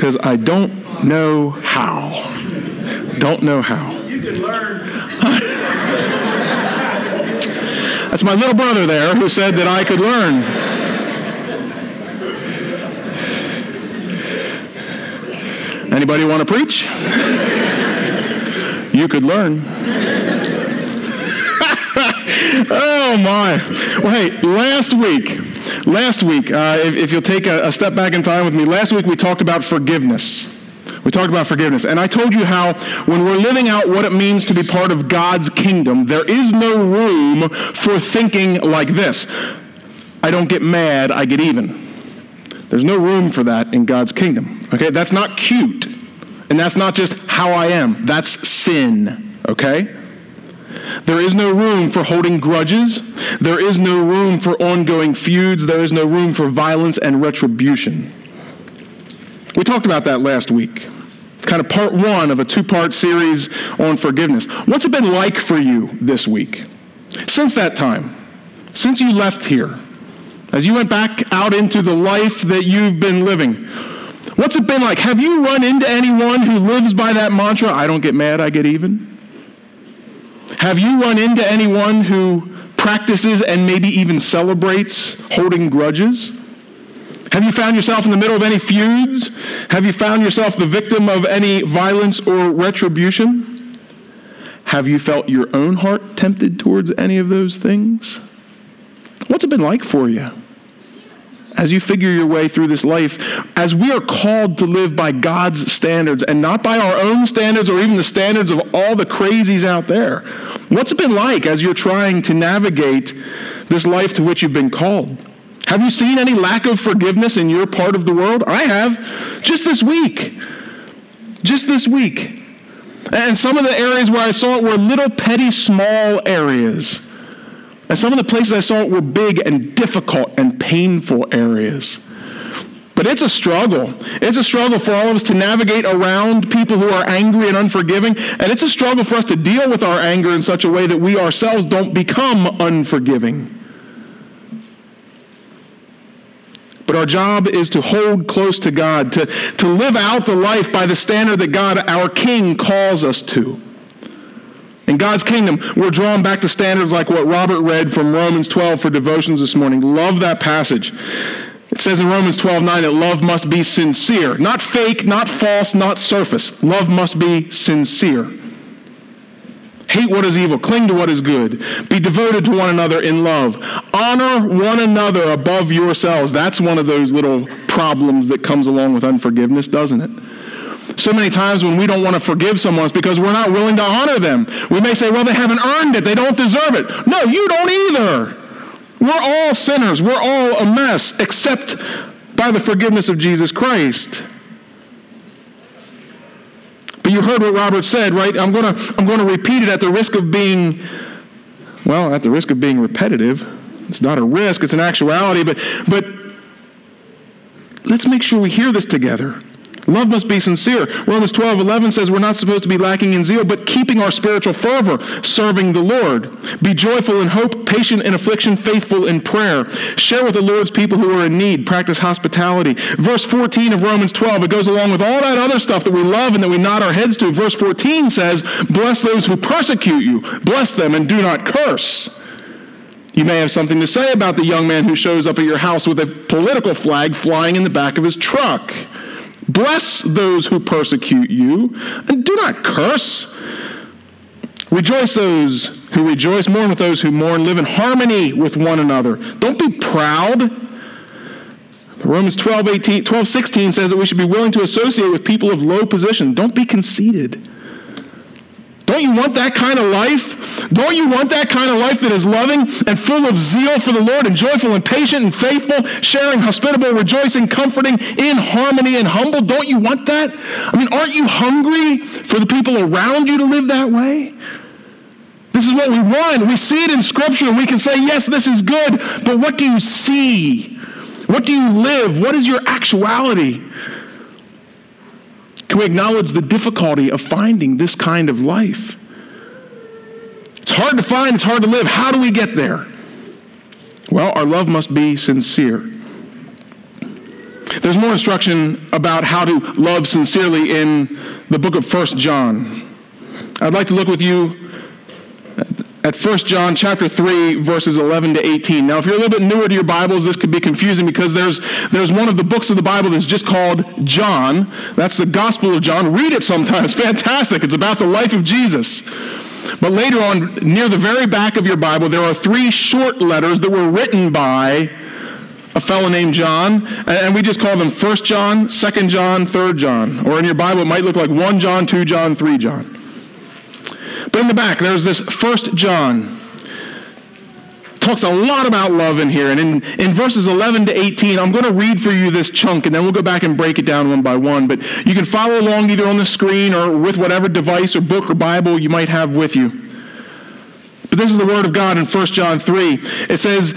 because I don't know how. Don't know how. You can learn. That's my little brother there who said that I could learn. Anybody want to preach? You could learn. oh my. Well, hey, last week, last week, uh, if, if, you'll take a, a step back in time with me, last week we talked about forgiveness. We talked about forgiveness. And I told you how when we're living out what it means to be part of God's kingdom, there is no room for thinking like this I don't get mad, I get even. There's no room for that in God's kingdom. Okay? That's not cute. And that's not just how I am, that's sin. Okay? There is no room for holding grudges. There is no room for ongoing feuds. There is no room for violence and retribution. We talked about that last week. Kind of part one of a two part series on forgiveness. What's it been like for you this week? Since that time, since you left here, as you went back out into the life that you've been living, what's it been like? Have you run into anyone who lives by that mantra, I don't get mad, I get even? Have you run into anyone who practices and maybe even celebrates holding grudges? Have you found yourself in the middle of any feuds? Have you found yourself the victim of any violence or retribution? Have you felt your own heart tempted towards any of those things? What's it been like for you? As you figure your way through this life, as we are called to live by God's standards and not by our own standards or even the standards of all the crazies out there, what's it been like as you're trying to navigate this life to which you've been called? Have you seen any lack of forgiveness in your part of the world? I have, just this week. Just this week. And some of the areas where I saw it were little petty small areas. And some of the places I saw it were big and difficult and painful areas. But it's a struggle. It's a struggle for all of us to navigate around people who are angry and unforgiving. And it's a struggle for us to deal with our anger in such a way that we ourselves don't become unforgiving. But our job is to hold close to God, to, to live out the life by the standard that God, our King, calls us to. In God's kingdom, we're drawn back to standards like what Robert read from Romans 12 for devotions this morning. Love that passage. It says in Romans 12, 9 that love must be sincere. Not fake, not false, not surface. Love must be sincere. Hate what is evil. Cling to what is good. Be devoted to one another in love. Honor one another above yourselves. That's one of those little problems that comes along with unforgiveness, doesn't it? So many times when we don't want to forgive someone, it's because we're not willing to honor them. We may say, well, they haven't earned it. They don't deserve it. No, you don't either. We're all sinners. We're all a mess, except by the forgiveness of Jesus Christ. But you heard what Robert said, right? I'm going to I'm going to repeat it at the risk of being well, at the risk of being repetitive. It's not a risk, it's an actuality, but but let's make sure we hear this together. Love must be sincere. Romans 12, 11 says we're not supposed to be lacking in zeal, but keeping our spiritual fervor, serving the Lord. Be joyful in hope, patient in affliction, faithful in prayer. Share with the Lord's people who are in need. Practice hospitality. Verse 14 of Romans 12, it goes along with all that other stuff that we love and that we nod our heads to. Verse 14 says, Bless those who persecute you, bless them and do not curse. You may have something to say about the young man who shows up at your house with a political flag flying in the back of his truck. Bless those who persecute you, and do not curse. Rejoice those who rejoice, mourn with those who mourn, live in harmony with one another. Don't be proud. Romans 12, 18, 12 16 says that we should be willing to associate with people of low position. Don't be conceited. Don't you want that kind of life? Don't you want that kind of life that is loving and full of zeal for the Lord and joyful and patient and faithful, sharing, hospitable, rejoicing, comforting, in harmony and humble? Don't you want that? I mean, aren't you hungry for the people around you to live that way? This is what we want. We see it in Scripture and we can say, yes, this is good, but what do you see? What do you live? What is your actuality? Can we acknowledge the difficulty of finding this kind of life? It's hard to find, it's hard to live. How do we get there? Well, our love must be sincere. There's more instruction about how to love sincerely in the book of 1 John. I'd like to look with you at 1 John chapter 3 verses 11 to 18. Now if you're a little bit newer to your Bibles this could be confusing because there's there's one of the books of the Bible that's just called John. That's the Gospel of John. Read it sometimes. Fantastic. It's about the life of Jesus. But later on near the very back of your Bible there are three short letters that were written by a fellow named John, and we just call them 1 John, 2 John, 3 John. Or in your Bible, it might look like 1 John, 2 John, 3 John. But in the back, there's this First John. Talks a lot about love in here. And in, in verses 11 to 18, I'm going to read for you this chunk, and then we'll go back and break it down one by one. But you can follow along either on the screen or with whatever device or book or Bible you might have with you. But this is the Word of God in 1 John 3. It says,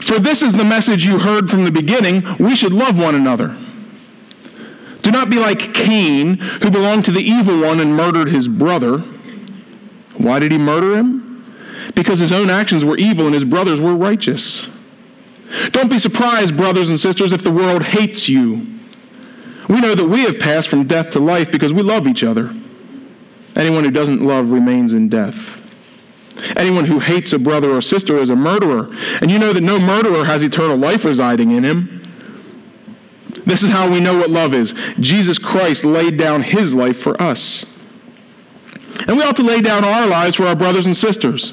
For this is the message you heard from the beginning we should love one another. Do not be like Cain, who belonged to the evil one and murdered his brother. Why did he murder him? Because his own actions were evil and his brothers were righteous. Don't be surprised, brothers and sisters, if the world hates you. We know that we have passed from death to life because we love each other. Anyone who doesn't love remains in death. Anyone who hates a brother or sister is a murderer. And you know that no murderer has eternal life residing in him. This is how we know what love is. Jesus Christ laid down his life for us. And we ought to lay down our lives for our brothers and sisters.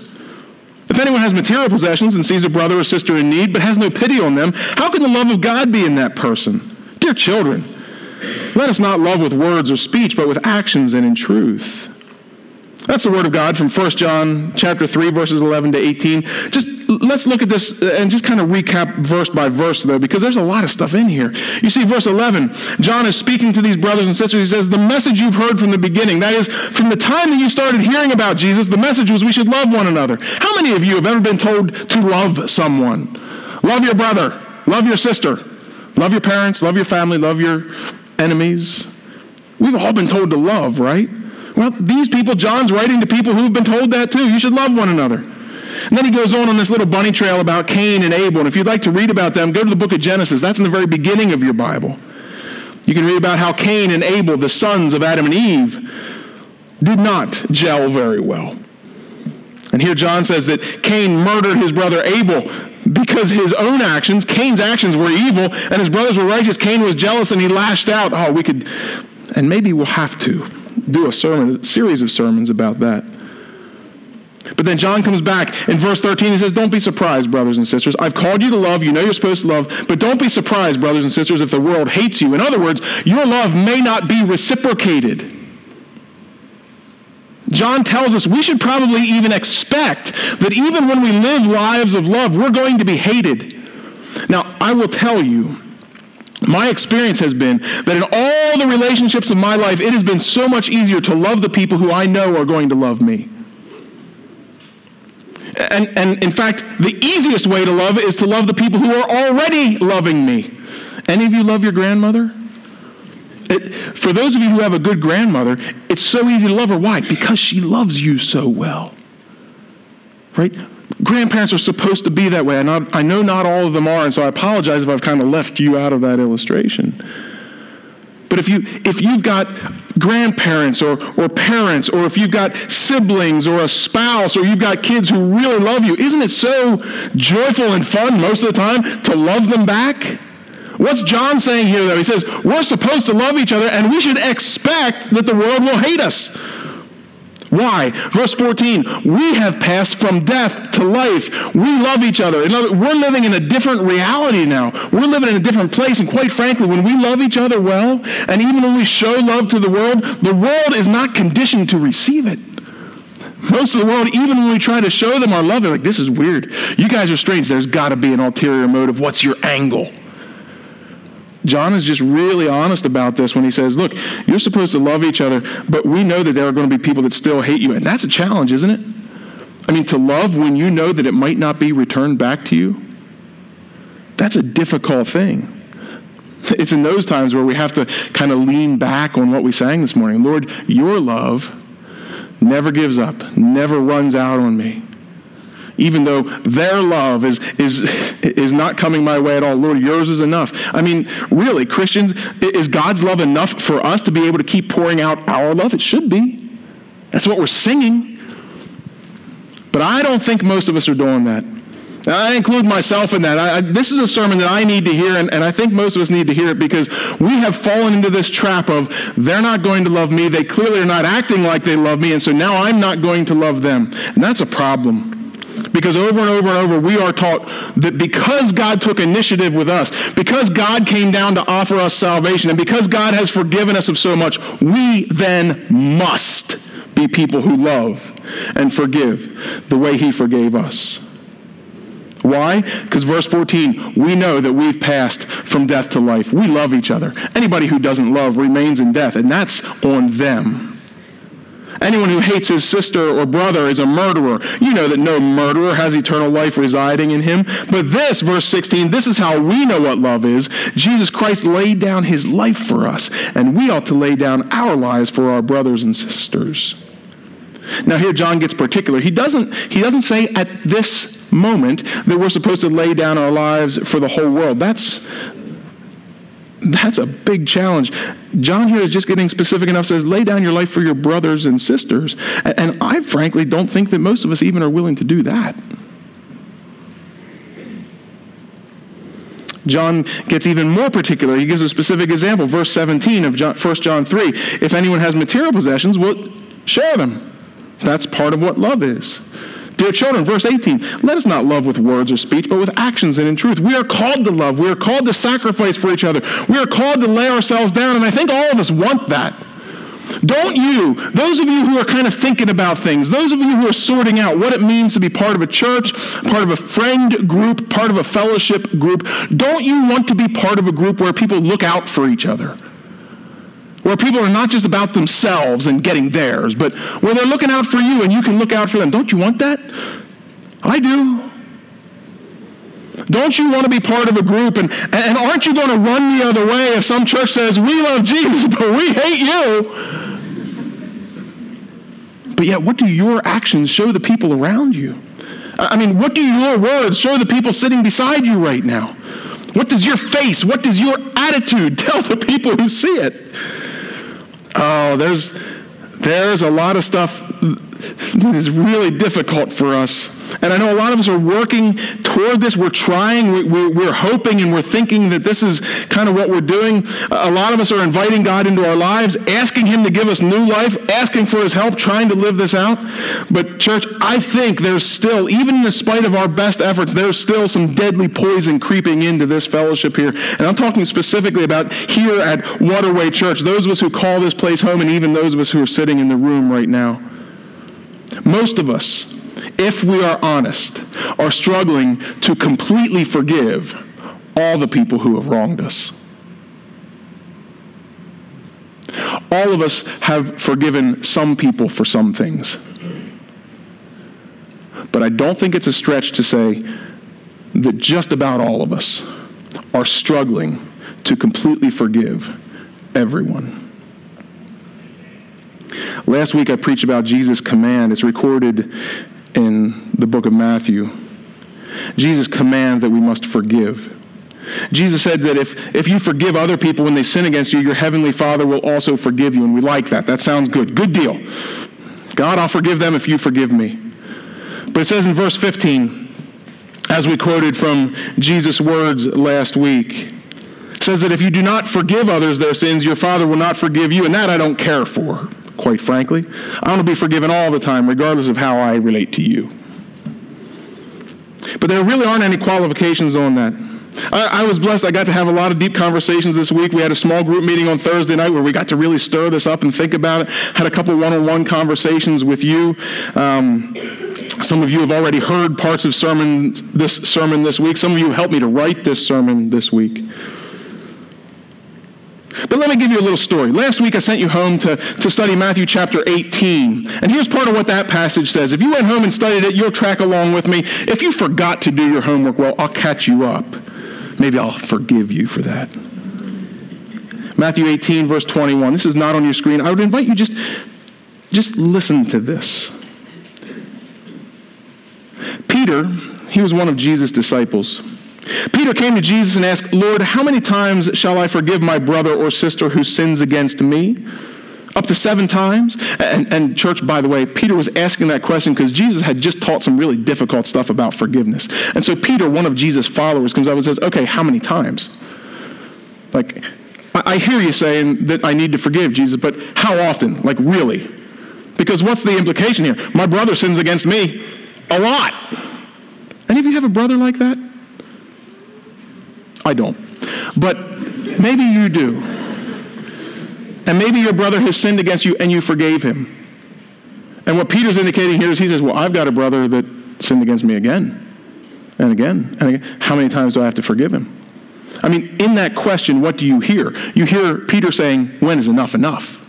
If anyone has material possessions and sees a brother or sister in need but has no pity on them, how can the love of God be in that person? Dear children, let us not love with words or speech, but with actions and in truth. That's the word of God from 1 John chapter 3 verses 11 to 18. Just let's look at this uh, and just kind of recap verse by verse though because there's a lot of stuff in here. You see verse 11, John is speaking to these brothers and sisters. He says, "The message you've heard from the beginning, that is from the time that you started hearing about Jesus, the message was we should love one another." How many of you have ever been told to love someone? Love your brother, love your sister, love your parents, love your family, love your enemies. We've all been told to love, right? Well, these people, John's writing to people who've been told that too. You should love one another. And then he goes on on this little bunny trail about Cain and Abel. And if you'd like to read about them, go to the book of Genesis. That's in the very beginning of your Bible. You can read about how Cain and Abel, the sons of Adam and Eve, did not gel very well. And here John says that Cain murdered his brother Abel because his own actions, Cain's actions were evil, and his brothers were righteous. Cain was jealous and he lashed out. Oh, we could, and maybe we'll have to do a sermon, series of sermons about that. But then John comes back in verse 13. He says, Don't be surprised, brothers and sisters. I've called you to love. You know you're supposed to love. But don't be surprised, brothers and sisters, if the world hates you. In other words, your love may not be reciprocated. John tells us we should probably even expect that even when we live lives of love, we're going to be hated. Now, I will tell you, my experience has been that in all the relationships of my life, it has been so much easier to love the people who I know are going to love me. And, and in fact, the easiest way to love is to love the people who are already loving me. Any of you love your grandmother? It, for those of you who have a good grandmother, it's so easy to love her. Why? Because she loves you so well. Right? grandparents are supposed to be that way. I, I know not all of them are, and so I apologize if I've kind of left you out of that illustration. But if, you, if you've got grandparents or, or parents, or if you've got siblings or a spouse, or you've got kids who really love you, isn't it so joyful and fun most of the time to love them back? What's John saying here, though? He says, we're supposed to love each other, and we should expect that the world will hate us. Why? Verse 14, we have passed from death to life. We love each other. We're living in a different reality now. We're living in a different place. And quite frankly, when we love each other well, and even when we show love to the world, the world is not conditioned to receive it. Most of the world, even when we try to show them our love, they're like, this is weird. You guys are strange. There's got to be an ulterior motive. What's your angle? John is just really honest about this when he says, Look, you're supposed to love each other, but we know that there are going to be people that still hate you. And that's a challenge, isn't it? I mean, to love when you know that it might not be returned back to you, that's a difficult thing. It's in those times where we have to kind of lean back on what we sang this morning. Lord, your love never gives up, never runs out on me. Even though their love is, is, is not coming my way at all. Lord, yours is enough. I mean, really, Christians, is God's love enough for us to be able to keep pouring out our love? It should be. That's what we're singing. But I don't think most of us are doing that. I include myself in that. I, I, this is a sermon that I need to hear, and, and I think most of us need to hear it because we have fallen into this trap of they're not going to love me. They clearly are not acting like they love me, and so now I'm not going to love them. And that's a problem. Because over and over and over, we are taught that because God took initiative with us, because God came down to offer us salvation, and because God has forgiven us of so much, we then must be people who love and forgive the way He forgave us. Why? Because verse 14, we know that we've passed from death to life. We love each other. Anybody who doesn't love remains in death, and that's on them. Anyone who hates his sister or brother is a murderer. You know that no murderer has eternal life residing in him. But this, verse 16, this is how we know what love is. Jesus Christ laid down his life for us, and we ought to lay down our lives for our brothers and sisters. Now here John gets particular. He doesn't, he doesn't say at this moment that we're supposed to lay down our lives for the whole world. That's, that's a big challenge. John here is just getting specific enough, says, lay down your life for your brothers and sisters. And I frankly don't think that most of us even are willing to do that. John gets even more particular. He gives a specific example, verse 17 of John, 1 John 3. If anyone has material possessions, well, share them. That's part of what love is. Dear children, verse 18, let us not love with words or speech, but with actions and in truth. We are called to love. We are called to sacrifice for each other. We are called to lay ourselves down, and I think all of us want that. Don't you, those of you who are kind of thinking about things, those of you who are sorting out what it means to be part of a church, part of a friend group, part of a fellowship group, don't you want to be part of a group where people look out for each other? Where people are not just about themselves and getting theirs, but where they're looking out for you and you can look out for them. Don't you want that? I do. Don't you want to be part of a group? And, and aren't you going to run the other way if some church says, we love Jesus, but we hate you? But yet, what do your actions show the people around you? I mean, what do your words show the people sitting beside you right now? What does your face, what does your attitude tell the people who see it? Oh, there's, there's a lot of stuff that is really difficult for us and I know a lot of us are working toward this. We're trying, we, are hoping, and we're thinking that this is kind of what we're doing. A lot of us are inviting God into our lives, asking Him to give us new life, asking for His help, trying to live this out. But, church, I think there's still, even in spite of our best efforts, there's still some deadly poison creeping into this fellowship here. And I'm talking specifically about here at Waterway Church, those of us who call this place home, and even those of us who are sitting in the room right now. Most of us, if we are honest, are struggling to completely forgive all the people who have wronged us. All of us have forgiven some people for some things. But I don't think it's a stretch to say that just about all of us are struggling to completely forgive everyone. Last week I preached about Jesus' command. It's recorded in the book of Matthew. Jesus commands that we must forgive. Jesus said that if, if you forgive other people when they sin against you, your heavenly Father will also forgive you. And we like that. That sounds good. Good deal. God, I'll forgive them if you forgive me. But it says in verse 15, as we quoted from Jesus' words last week, it says that if you do not forgive others their sins, your Father will not forgive you. And that I don't care for quite frankly. I want to be forgiven all the time, regardless of how I relate to you. But there really aren't any qualifications on that. I, I, was blessed. I got to have a lot of deep conversations this week. We had a small group meeting on Thursday night where we got to really stir this up and think about it. Had a couple one-on-one conversations with you. Um, some of you have already heard parts of sermon this sermon this week. Some of you helped me to write this sermon this week. But let me give you a little story. Last week I sent you home to, to study Matthew chapter 18. And here's part of what that passage says. If you went home and studied it, you'll track along with me. If you forgot to do your homework, well, I'll catch you up. Maybe I'll forgive you for that. Matthew 18, verse 21. This is not on your screen. I would invite you just, just listen to this. Peter, he was one of Jesus' disciples. Peter came to Jesus and asked, Lord, how many times shall I forgive my brother or sister who sins against me? Up to seven times? And, and church, by the way, Peter was asking that question because Jesus had just taught some really difficult stuff about forgiveness. And so Peter, one of Jesus' followers, comes up and says, Okay, how many times? Like, I hear you saying that I need to forgive Jesus, but how often? Like, really? Because what's the implication here? My brother sins against me a lot. Any of you have a brother like that? I don't. But maybe you do. And maybe your brother has sinned against you and you forgave him. And what Peter's indicating here is he says, Well, I've got a brother that sinned against me again and again and again. How many times do I have to forgive him? I mean, in that question, what do you hear? You hear Peter saying, When is enough enough?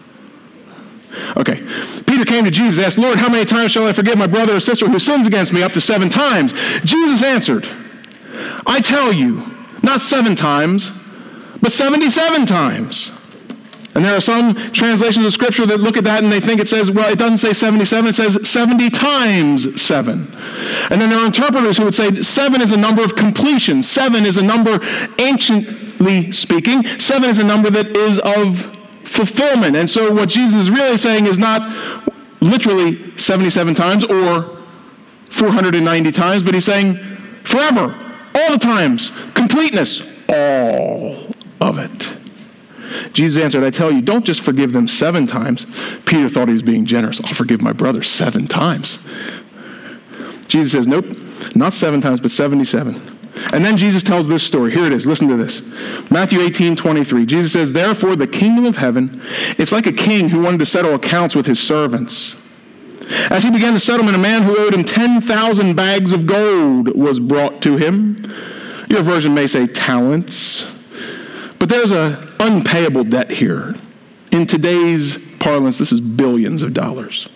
Okay. Peter came to Jesus and asked, Lord, how many times shall I forgive my brother or sister who sins against me? Up to seven times. Jesus answered, I tell you, not seven times, but 77 times. And there are some translations of Scripture that look at that and they think it says, well, it doesn't say 77, it says 70 times 7. And then there are interpreters who would say seven is a number of completion. Seven is a number, anciently speaking, seven is a number that is of fulfillment. And so what Jesus is really saying is not literally 77 times or 490 times, but he's saying forever, all the times, completeness, all of it. Jesus answered, I tell you, don't just forgive them seven times. Peter thought he was being generous. I'll forgive my brother seven times. Jesus says, Nope, not seven times, but 77. And then Jesus tells this story. Here it is. Listen to this. Matthew 18, 23. Jesus says, Therefore, the kingdom of heaven is like a king who wanted to settle accounts with his servants. As he began the settlement, a man who owed him 10,000 bags of gold was brought to him. Your version may say talents. But there's an unpayable debt here. In today's parlance, this is billions of dollars.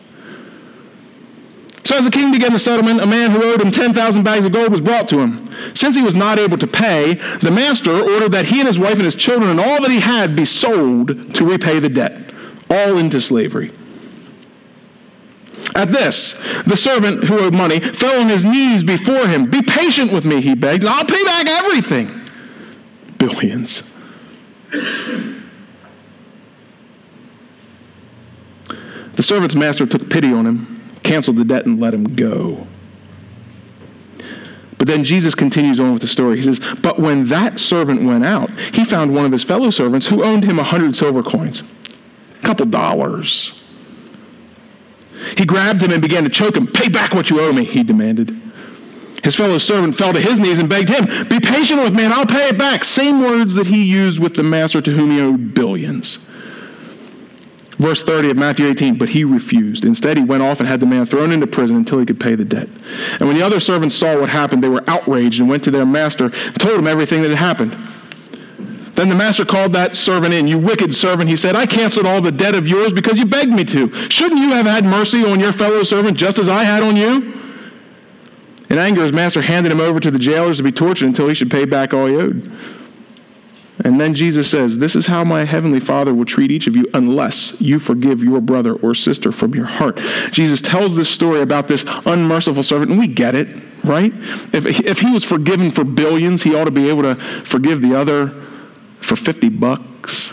So as the king began the settlement, a man who owed him 10,000 bags of gold was brought to him. Since he was not able to pay, the master ordered that he and his wife and his children and all that he had be sold to repay the debt, all into slavery. At this, the servant who owed money fell on his knees before him. Be patient with me, he begged, I'll pay back everything. Billions. The servant's master took pity on him, canceled the debt, and let him go. But then Jesus continues on with the story. He says, But when that servant went out, he found one of his fellow servants who owed him a hundred silver coins, a couple dollars. He grabbed him and began to choke him. Pay back what you owe me, he demanded. His fellow servant fell to his knees and begged him, Be patient with me and I'll pay it back. Same words that he used with the master to whom he owed billions. Verse 30 of Matthew 18, but he refused. Instead, he went off and had the man thrown into prison until he could pay the debt. And when the other servants saw what happened, they were outraged and went to their master and told him everything that had happened. Then the master called that servant in. You wicked servant, he said, I canceled all the debt of yours because you begged me to. Shouldn't you have had mercy on your fellow servant just as I had on you? In anger, his master handed him over to the jailers to be tortured until he should pay back all he owed. And then Jesus says, This is how my heavenly Father will treat each of you unless you forgive your brother or sister from your heart. Jesus tells this story about this unmerciful servant, and we get it, right? If, if he was forgiven for billions, he ought to be able to forgive the other for 50 bucks.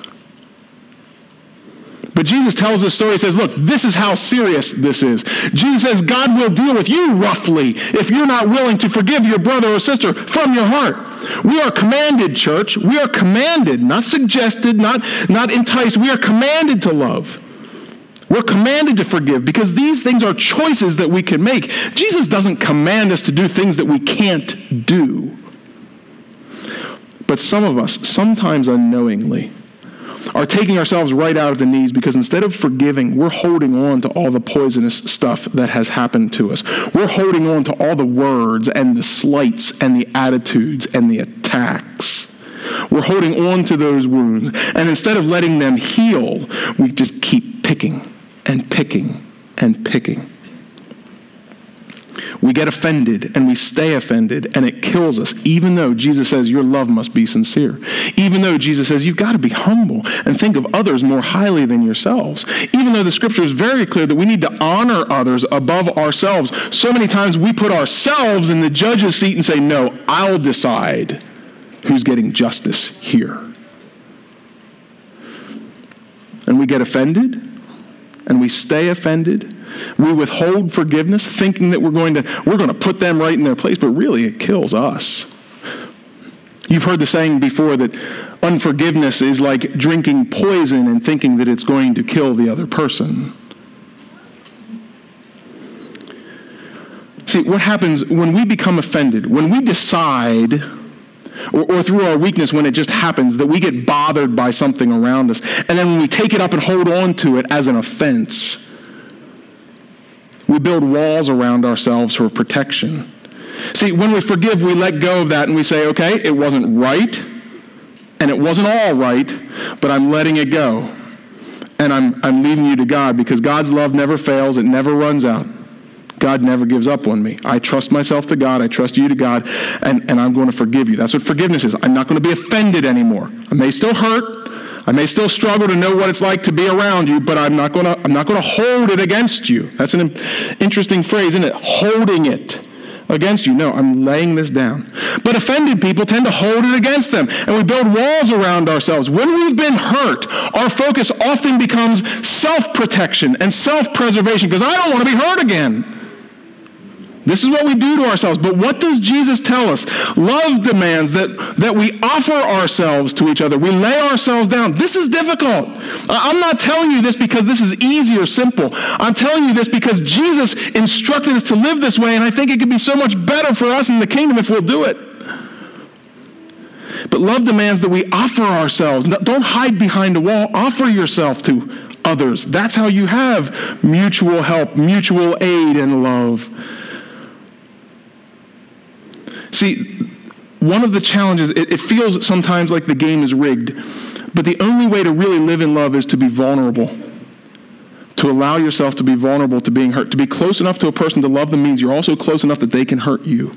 But Jesus tells this story. He says, Look, this is how serious this is. Jesus says, God will deal with you roughly if you're not willing to forgive your brother or sister from your heart. We are commanded, church. We are commanded, not suggested, not, not enticed. We are commanded to love. We're commanded to forgive because these things are choices that we can make. Jesus doesn't command us to do things that we can't do. But some of us, sometimes unknowingly, are taking ourselves right out of the knees because instead of forgiving, we're holding on to all the poisonous stuff that has happened to us. We're holding on to all the words and the slights and the attitudes and the attacks. We're holding on to those wounds. And instead of letting them heal, we just keep picking and picking and picking. We get offended and we stay offended and it kills us, even though Jesus says your love must be sincere. Even though Jesus says you've got to be humble and think of others more highly than yourselves. Even though the scripture is very clear that we need to honor others above ourselves. So many times we put ourselves in the judge's seat and say, no, I'll decide who's getting justice here. And we get offended and we stay offended. We withhold forgiveness, thinking that we're going to we're going to put them right in their place, but really it kills us. You've heard the saying before that unforgiveness is like drinking poison and thinking that it's going to kill the other person. See, what happens when we become offended, when we decide or, or, through our weakness when it just happens that we get bothered by something around us. And then when we take it up and hold on to it as an offense, we build walls around ourselves for protection. See, when we forgive, we let go of that and we say, okay, it wasn't right and it wasn't all right, but I'm letting it go. And I'm, I'm leaving you to God because God's love never fails, it never runs out. God never gives up on me. I trust myself to God. I trust you to God, and, and I'm going to forgive you. That's what forgiveness is. I'm not going to be offended anymore. I may still hurt. I may still struggle to know what it's like to be around you, but I'm not going to, I'm not going to hold it against you. That's an interesting phrase, isn't it? Holding it against you. No, I'm laying this down. But offended people tend to hold it against them, and we build walls around ourselves. When we've been hurt, our focus often becomes self protection and self preservation because I don't want to be hurt again. This is what we do to ourselves. But what does Jesus tell us? Love demands that, that we offer ourselves to each other. We lay ourselves down. This is difficult. I'm not telling you this because this is easy or simple. I'm telling you this because Jesus instructed us to live this way, and I think it could be so much better for us in the kingdom if we'll do it. But love demands that we offer ourselves. Don't hide behind a wall. Offer yourself to others. That's how you have mutual help, mutual aid, and love. See, one of the challenges, it, it feels sometimes like the game is rigged, but the only way to really live in love is to be vulnerable to allow yourself to be vulnerable to being hurt. To be close enough to a person to love them means you're also close enough that they can hurt you.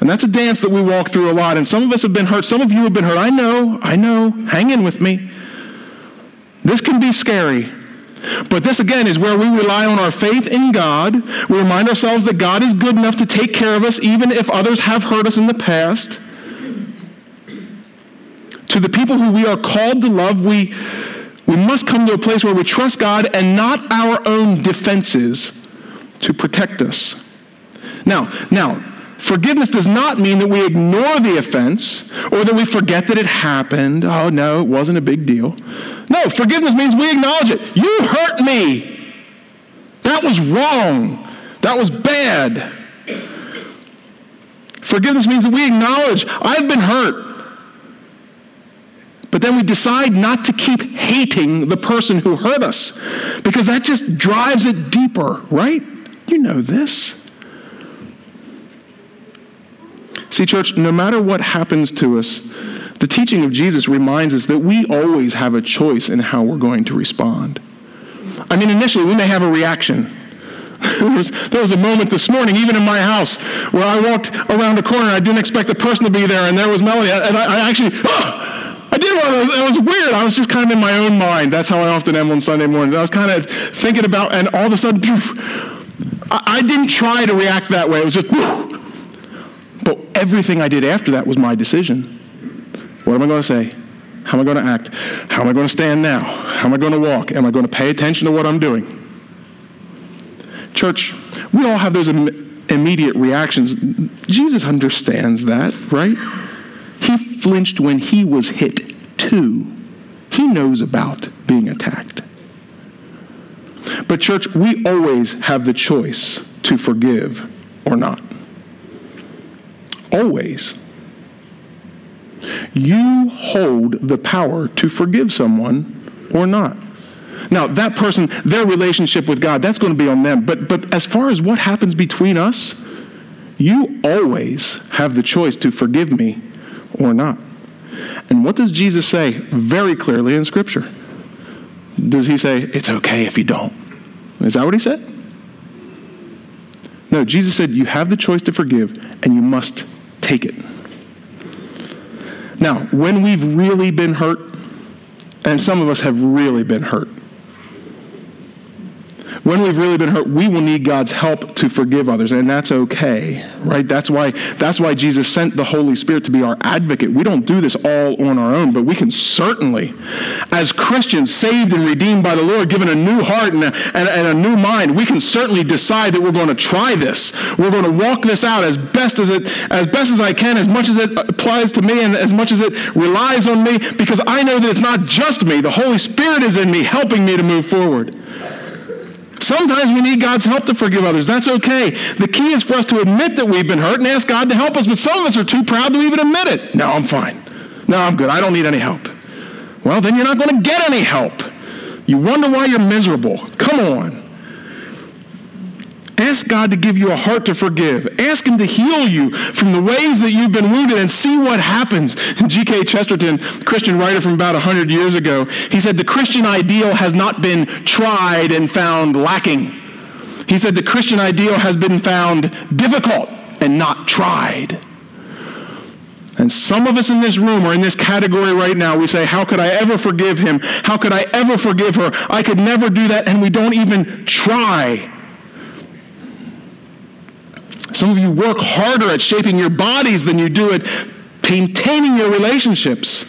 And that's a dance that we walk through a lot. And some of us have been hurt. Some of you have been hurt. I know, I know. Hang in with me. This can be scary. But this again is where we rely on our faith in God. We remind ourselves that God is good enough to take care of us even if others have hurt us in the past. To the people who we are called to love, we, we must come to a place where we trust God and not our own defenses to protect us. Now, now, Forgiveness does not mean that we ignore the offense or that we forget that it happened. Oh, no, it wasn't a big deal. No, forgiveness means we acknowledge it. You hurt me. That was wrong. That was bad. Forgiveness means that we acknowledge I've been hurt. But then we decide not to keep hating the person who hurt us because that just drives it deeper, right? You know this. See, church, no matter what happens to us, the teaching of Jesus reminds us that we always have a choice in how we're going to respond. I mean, initially, we may have a reaction. there, was, there was a moment this morning, even in my house, where I walked around a corner I didn't expect a person to be there, and there was Melody, and I, I actually, oh, I did one of those. It was weird. I was just kind of in my own mind. That's how I often am on Sunday mornings. I was kind of thinking about, and all of a sudden, I, I didn't try to react that way. It was just, but everything I did after that was my decision. What am I going to say? How am I going to act? How am I going to stand now? How am I going to walk? Am I going to pay attention to what I'm doing? Church, we all have those Im- immediate reactions. Jesus understands that, right? He flinched when he was hit too. He knows about being attacked. But, church, we always have the choice to forgive or not. Always. You hold the power to forgive someone or not. Now, that person, their relationship with God, that's going to be on them. But, but as far as what happens between us, you always have the choice to forgive me or not. And what does Jesus say very clearly in Scripture? Does he say, it's okay if you don't? Is that what he said? No, Jesus said you have the choice to forgive and you must take it. Now, when we've really been hurt, and some of us have really been hurt, when we've really been hurt, we will need God's help to forgive others, and that's okay, right? That's why, that's why Jesus sent the Holy Spirit to be our advocate. We don't do this all on our own, but we can certainly, as Christians saved and redeemed by the Lord, given a new heart and a, and, and a new mind, we can certainly decide that we're going to try this. We're going to walk this out as best as it, as best as I can, as much as it applies to me and as much as it relies on me, because I know that it's not just me. The Holy Spirit is in me, helping me to move forward. Sometimes we need God's help to forgive others. That's okay. The key is for us to admit that we've been hurt and ask God to help us, but some of us are too proud to even admit it. No, I'm fine. No, I'm good. I don't need any help. Well, then you're not going to get any help. You wonder why you're miserable. Come on. Ask God to give you a heart to forgive. Ask Him to heal you from the ways that you've been wounded and see what happens. G.K. Chesterton, Christian writer from about 100 years ago, he said, The Christian ideal has not been tried and found lacking. He said, The Christian ideal has been found difficult and not tried. And some of us in this room are in this category right now. We say, How could I ever forgive him? How could I ever forgive her? I could never do that. And we don't even try. Some of you work harder at shaping your bodies than you do at maintaining your relationships.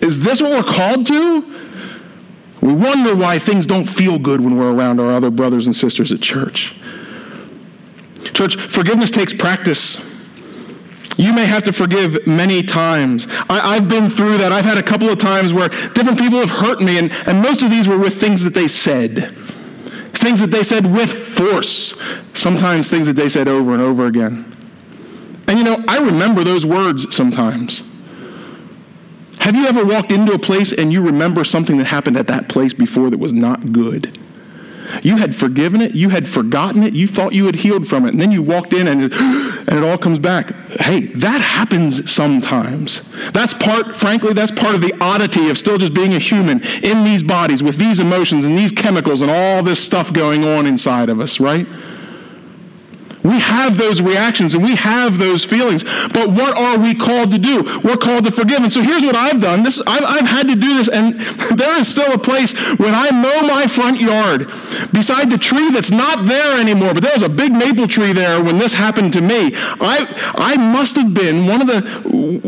Is this what we're called to? We wonder why things don't feel good when we're around our other brothers and sisters at church. Church, forgiveness takes practice. You may have to forgive many times. I, have been through that. I've had a couple of times where different people have hurt me, and, and most of these were with things that they said things that they said with force, sometimes things that they said over and over again. And you know, I remember those words sometimes. Have you ever walked into a place and you remember something that happened at that place before that was not good? You had forgiven it, you had forgotten it, you thought you had healed from it, and then you walked in and and it all comes back. Hey, that happens sometimes. That's part, frankly, that's part of the oddity of still just being a human in these bodies with these emotions and these chemicals and all this stuff going on inside of us, right? We have those reactions and we have those feelings. But what are we called to do? We're called to forgive. And so here's what I've done. This I've, I've had to do this, and there is still a place when I mow my front yard beside the tree that's not there anymore. But there was a big maple tree there when this happened to me. I I must have been one of the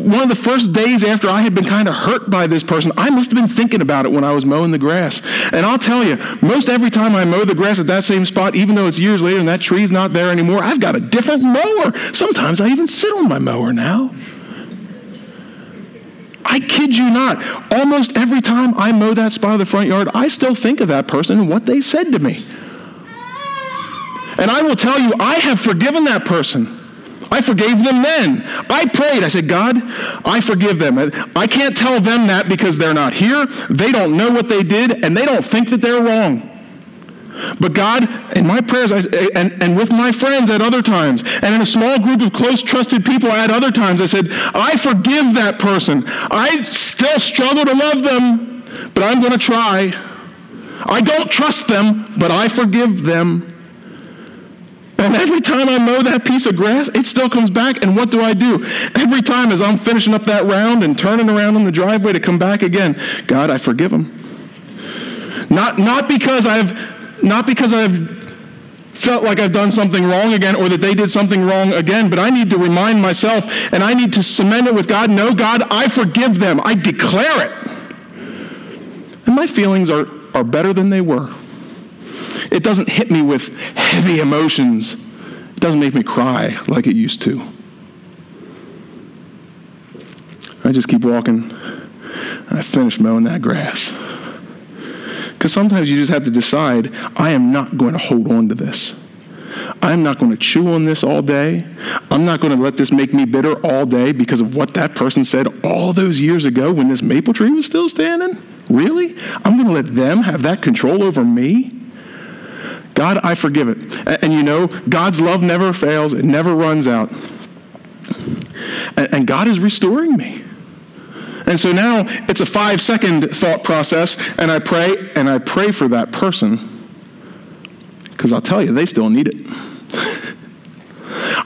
one of the first days after I had been kind of hurt by this person. I must have been thinking about it when I was mowing the grass. And I'll tell you, most every time I mow the grass at that same spot, even though it's years later and that tree's not there anymore, I've got a different mower. Sometimes I even sit on my mower now. I kid you not. Almost every time I mow that spot of the front yard, I still think of that person and what they said to me. And I will tell you, I have forgiven that person. I forgave them then. I prayed. I said, God, I forgive them. I can't tell them that because they're not here. They don't know what they did, and they don't think that they're wrong. But God, in my prayers, I, eh, and, and with my friends at other times, and in a small group of close, trusted people at other times, I said, I forgive that person. I still struggle to love them, but I'm going to try. I don't trust them, but I forgive them. And every time I mow that piece of grass, it still comes back. And what do I do? Every time as I'm finishing up that round and turning around in the driveway to come back again, God, I forgive them. Not, not because I've not because I've felt like I've done something wrong again or that they did something wrong again, but I need to remind myself and I need to cement it with God. No, God, I forgive them. I declare it. And my feelings are, are better than they were. It doesn't hit me with heavy emotions. It doesn't make me cry like it used to. I just keep walking and I finish mowing that grass. Because sometimes you just have to decide, I am not going to hold on to this. I'm not going to chew on this all day. I'm not going to let this make me bitter all day because of what that person said all those years ago when this maple tree was still standing. Really? I'm going to let them have that control over me? God, I forgive it. And, you know, God's love never fails, it never runs out. And God is restoring me. And so now it's a five second thought process, and I pray, and I pray for that person because I'll tell you, they still need it.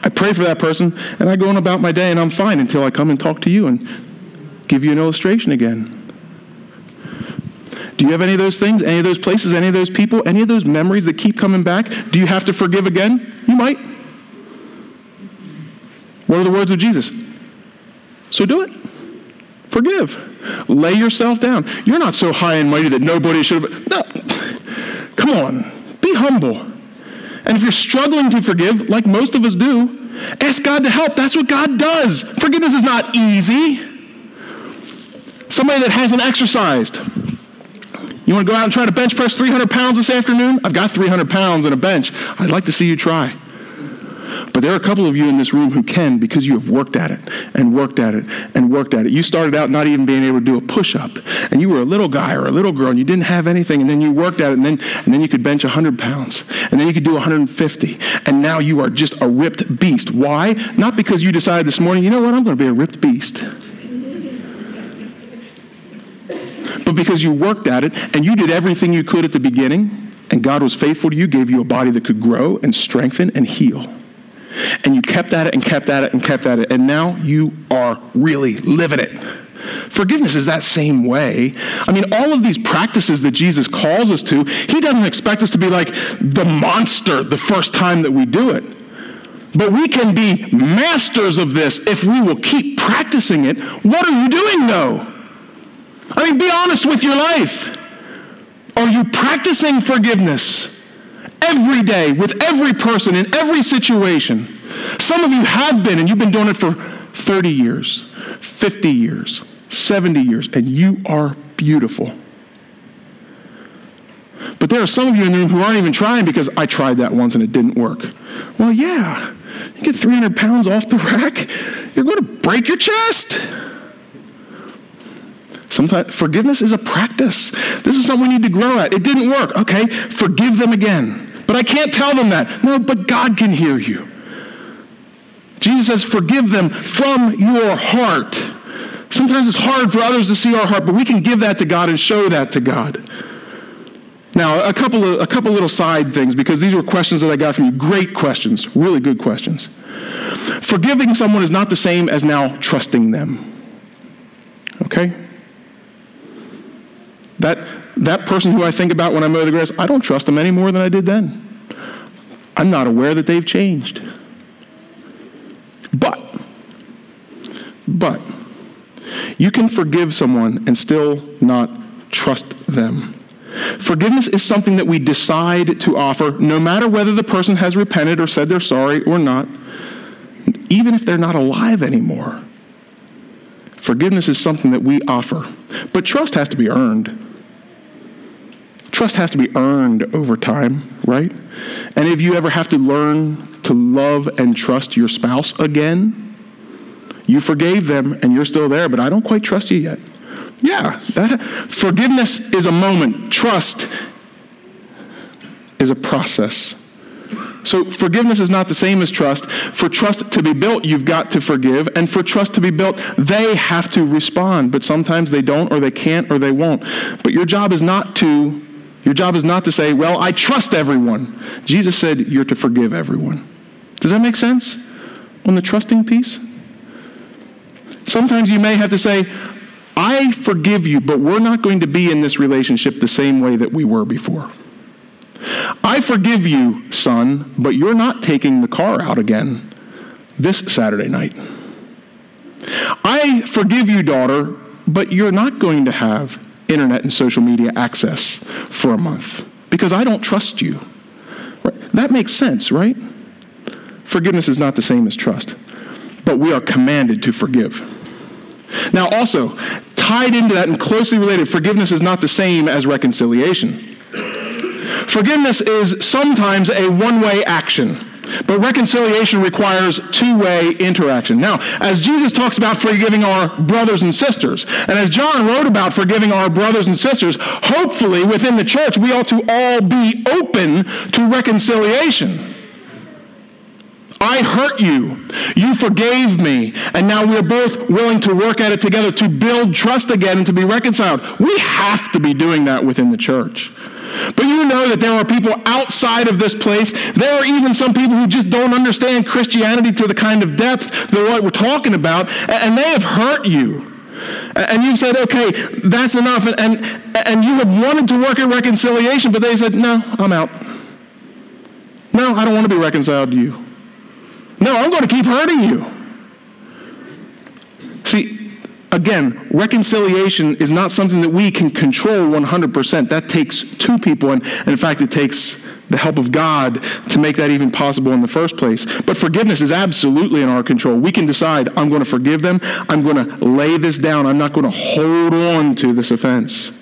I pray for that person, and I go on about my day, and I'm fine until I come and talk to you and give you an illustration again. Do you have any of those things, any of those places, any of those people, any of those memories that keep coming back? Do you have to forgive again? You might. What are the words of Jesus? So do it. Forgive. Lay yourself down. You're not so high and mighty that nobody should have. No. Come on. Be humble. And if you're struggling to forgive, like most of us do, ask God to help. That's what God does. Forgiveness is not easy. Somebody that hasn't exercised. You want to go out and try to bench press 300 pounds this afternoon? I've got 300 pounds in a bench. I'd like to see you try. But there are a couple of you in this room who can because you have worked at it and worked at it and worked at it. You started out not even being able to do a push up, and you were a little guy or a little girl, and you didn't have anything, and then you worked at it, and then, and then you could bench 100 pounds, and then you could do 150, and now you are just a ripped beast. Why? Not because you decided this morning, you know what, I'm going to be a ripped beast. But because you worked at it and you did everything you could at the beginning, and God was faithful to you, gave you a body that could grow and strengthen and heal. And you kept at it and kept at it and kept at it, and now you are really living it. Forgiveness is that same way. I mean, all of these practices that Jesus calls us to, he doesn't expect us to be like the monster the first time that we do it. But we can be masters of this if we will keep practicing it. What are you doing though? I mean, be honest with your life. Are you practicing forgiveness? Every day with every person in every situation. Some of you have been, and you've been doing it for 30 years, 50 years, 70 years, and you are beautiful. But there are some of you in the room who aren't even trying because I tried that once and it didn't work. Well, yeah, you get 300 pounds off the rack, you're going to break your chest. Sometimes forgiveness is a practice. This is something we need to grow at. It didn't work. Okay, forgive them again. But I can't tell them that. No, but God can hear you. Jesus says, forgive them from your heart. Sometimes it's hard for others to see our heart, but we can give that to God and show that to God. Now, a couple of a couple little side things because these were questions that I got from you. Great questions, really good questions. Forgiving someone is not the same as now trusting them. Okay? That that person who I think about when I mow the grass, I don't trust them any more than I did then. I'm not aware that they've changed. But, but, you can forgive someone and still not trust them. Forgiveness is something that we decide to offer no matter whether the person has repented or said they're sorry or not, even if they're not alive anymore. Forgiveness is something that we offer. But trust has to be earned. Trust has to be earned over time, right? And if you ever have to learn to love and trust your spouse again, you forgave them and you're still there, but I don't quite trust you yet. Yeah, that, forgiveness is a moment. Trust is a process. So forgiveness is not the same as trust. For trust to be built, you've got to forgive. And for trust to be built, they have to respond. But sometimes they don't, or they can't, or they won't. But your job is not to your job is not to say, well, I trust everyone. Jesus said you're to forgive everyone. Does that make sense on the trusting piece? Sometimes you may have to say, I forgive you, but we're not going to be in this relationship the same way that we were before. I forgive you, son, but you're not taking the car out again this Saturday night. I forgive you, daughter, but you're not going to have internet and social media access for a month because I don't trust you. That makes sense, right? Forgiveness is not the same as trust, but we are commanded to forgive. Now, also, tied into that and closely related, forgiveness is not the same as reconciliation. Forgiveness is sometimes a one way action. But reconciliation requires two way interaction. Now, as Jesus talks about forgiving our brothers and sisters, and as John wrote about forgiving our brothers and sisters, hopefully within the church we ought to all be open to reconciliation. I hurt you. You forgave me. And now we're both willing to work at it together to build trust again and to be reconciled. We have to be doing that within the church. But you know that there are people outside of this place. There are even some people who just don't understand Christianity to the kind of depth that what we're talking about, and they have hurt you. And you've said, okay, that's enough. And, and, and you have wanted to work at reconciliation, but they said, no, I'm out. No, I don't want to be reconciled to you. No, I'm going to keep hurting you. See, again, reconciliation is not something that we can control 100%. That takes two people, and, in fact, it takes the help of God to make that even possible in the first place. But forgiveness is absolutely in our control. We can decide, I'm going to forgive them, I'm going to lay this down, I'm not going to hold on to this offense.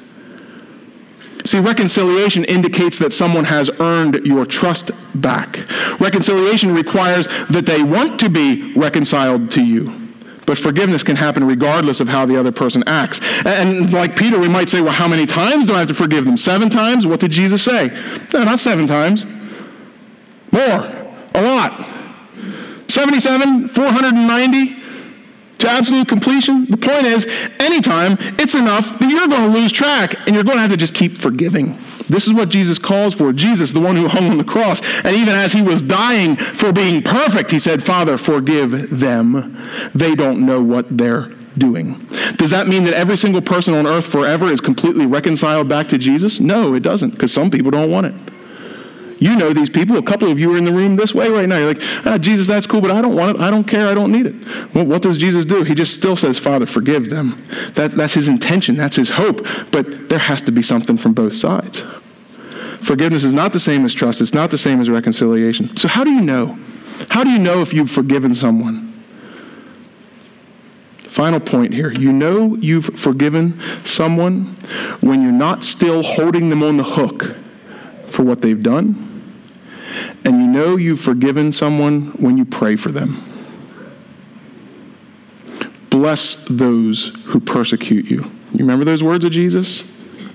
See, reconciliation indicates that someone has earned your trust back. Reconciliation requires that they want to be reconciled to you. But forgiveness can happen regardless of how the other person acts. And like Peter, we might say, well, how many times do I have to forgive them? Seven times? What did Jesus say? No, not seven times. More. A lot. 77, 490 to absolute completion. The point is, anytime it's enough that you're going to lose track and you're going to have to just keep forgiving. This is what Jesus calls for. Jesus, the one who hung on the cross. And even as he was dying for being perfect, he said, Father, forgive them. They don't know what they're doing. Does that mean that every single person on earth forever is completely reconciled back to Jesus? No, it doesn't, because some people don't want it. You know these people. A couple of you are in the room this way right now. You're like, ah, Jesus, that's cool, but I don't want it. I don't care. I don't need it. Well, what does Jesus do? He just still says, Father, forgive them. That, that's his intention. That's his hope. But there has to be something from both sides. Forgiveness is not the same as trust. It's not the same as reconciliation. So how do you know? How do you know if you've forgiven someone? Final point here. You know you've forgiven someone when you're not still holding them on the hook for what they've done and you know you've forgiven someone when you pray for them. Bless those who persecute you. You remember those words of Jesus?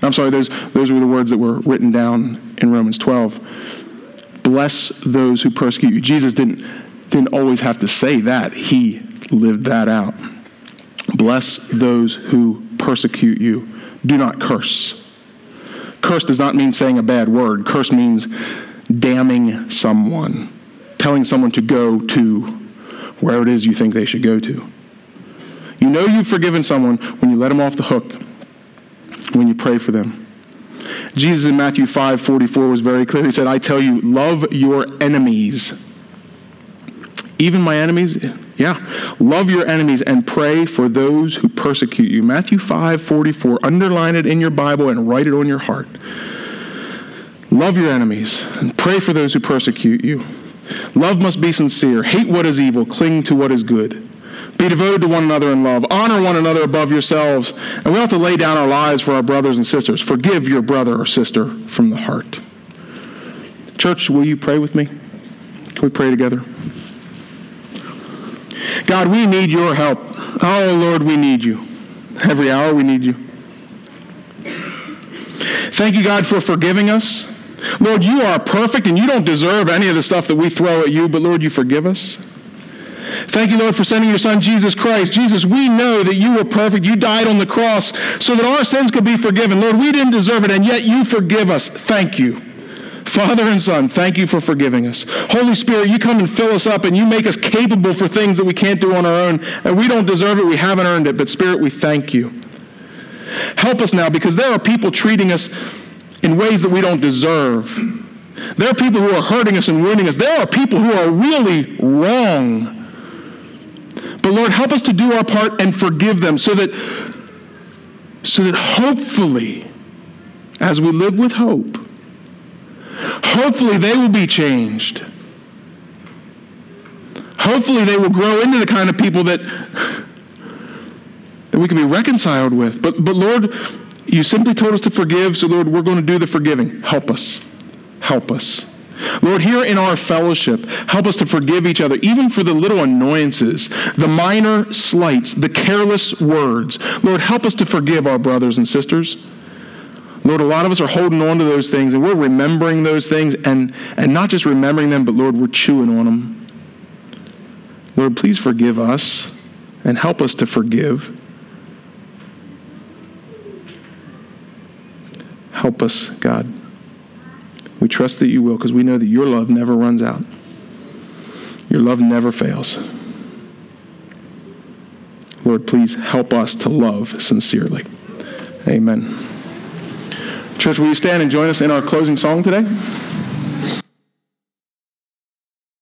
I'm sorry, those, those were the words that were written down in Romans 12. Bless those who persecute you. Jesus didn't, didn't always have to say that, he lived that out. Bless those who persecute you. Do not curse. Curse does not mean saying a bad word, curse means damning someone, telling someone to go to where it is you think they should go to. You know you've forgiven someone when you let them off the hook, when you pray for them. Jesus in Matthew 5 44 was very clear. He said, I tell you, love your enemies. Even my enemies? Yeah. Love your enemies and pray for those who persecute you. Matthew 5 44. Underline it in your Bible and write it on your heart. Love your enemies and pray for those who persecute you. Love must be sincere. Hate what is evil. Cling to what is good. Be devoted to one another in love. Honor one another above yourselves. And we have to lay down our lives for our brothers and sisters. Forgive your brother or sister from the heart. Church, will you pray with me? Can we pray together? God, we need your help. Oh, Lord, we need you. Every hour we need you. Thank you, God, for forgiving us. Lord, you are perfect and you don't deserve any of the stuff that we throw at you, but Lord, you forgive us. Thank you, Lord, for sending your son, Jesus Christ. Jesus, we know that you were perfect. You died on the cross so that our sins could be forgiven. Lord, we didn't deserve it, and yet you forgive us. Thank you. Father and Son, thank you for forgiving us. Holy Spirit, you come and fill us up and you make us capable for things that we can't do on our own. And we don't deserve it, we haven't earned it. But Spirit, we thank you. Help us now because there are people treating us in ways that we don't deserve. There are people who are hurting us and wounding us. There are people who are really wrong. But Lord, help us to do our part and forgive them so that, so that hopefully, as we live with hope, hopefully they will be changed. Hopefully they will grow into the kind of people that, that we can be reconciled with. But, but Lord, you simply told us to forgive, so Lord, we're going to do the forgiving. Help us. Help us. Lord, here in our fellowship, help us to forgive each other, even for the little annoyances, the minor slights, the careless words. Lord, help us to forgive our brothers and sisters. Lord, a lot of us are holding on to those things and we're remembering those things and, and not just remembering them, but Lord, we're chewing on them. Lord, please forgive us and help us to forgive. Help us, God. We trust that you will because we know that your love never runs out. Your love never fails. Lord, please help us to love sincerely. Amen. Church, will you stand and join us in our closing song today?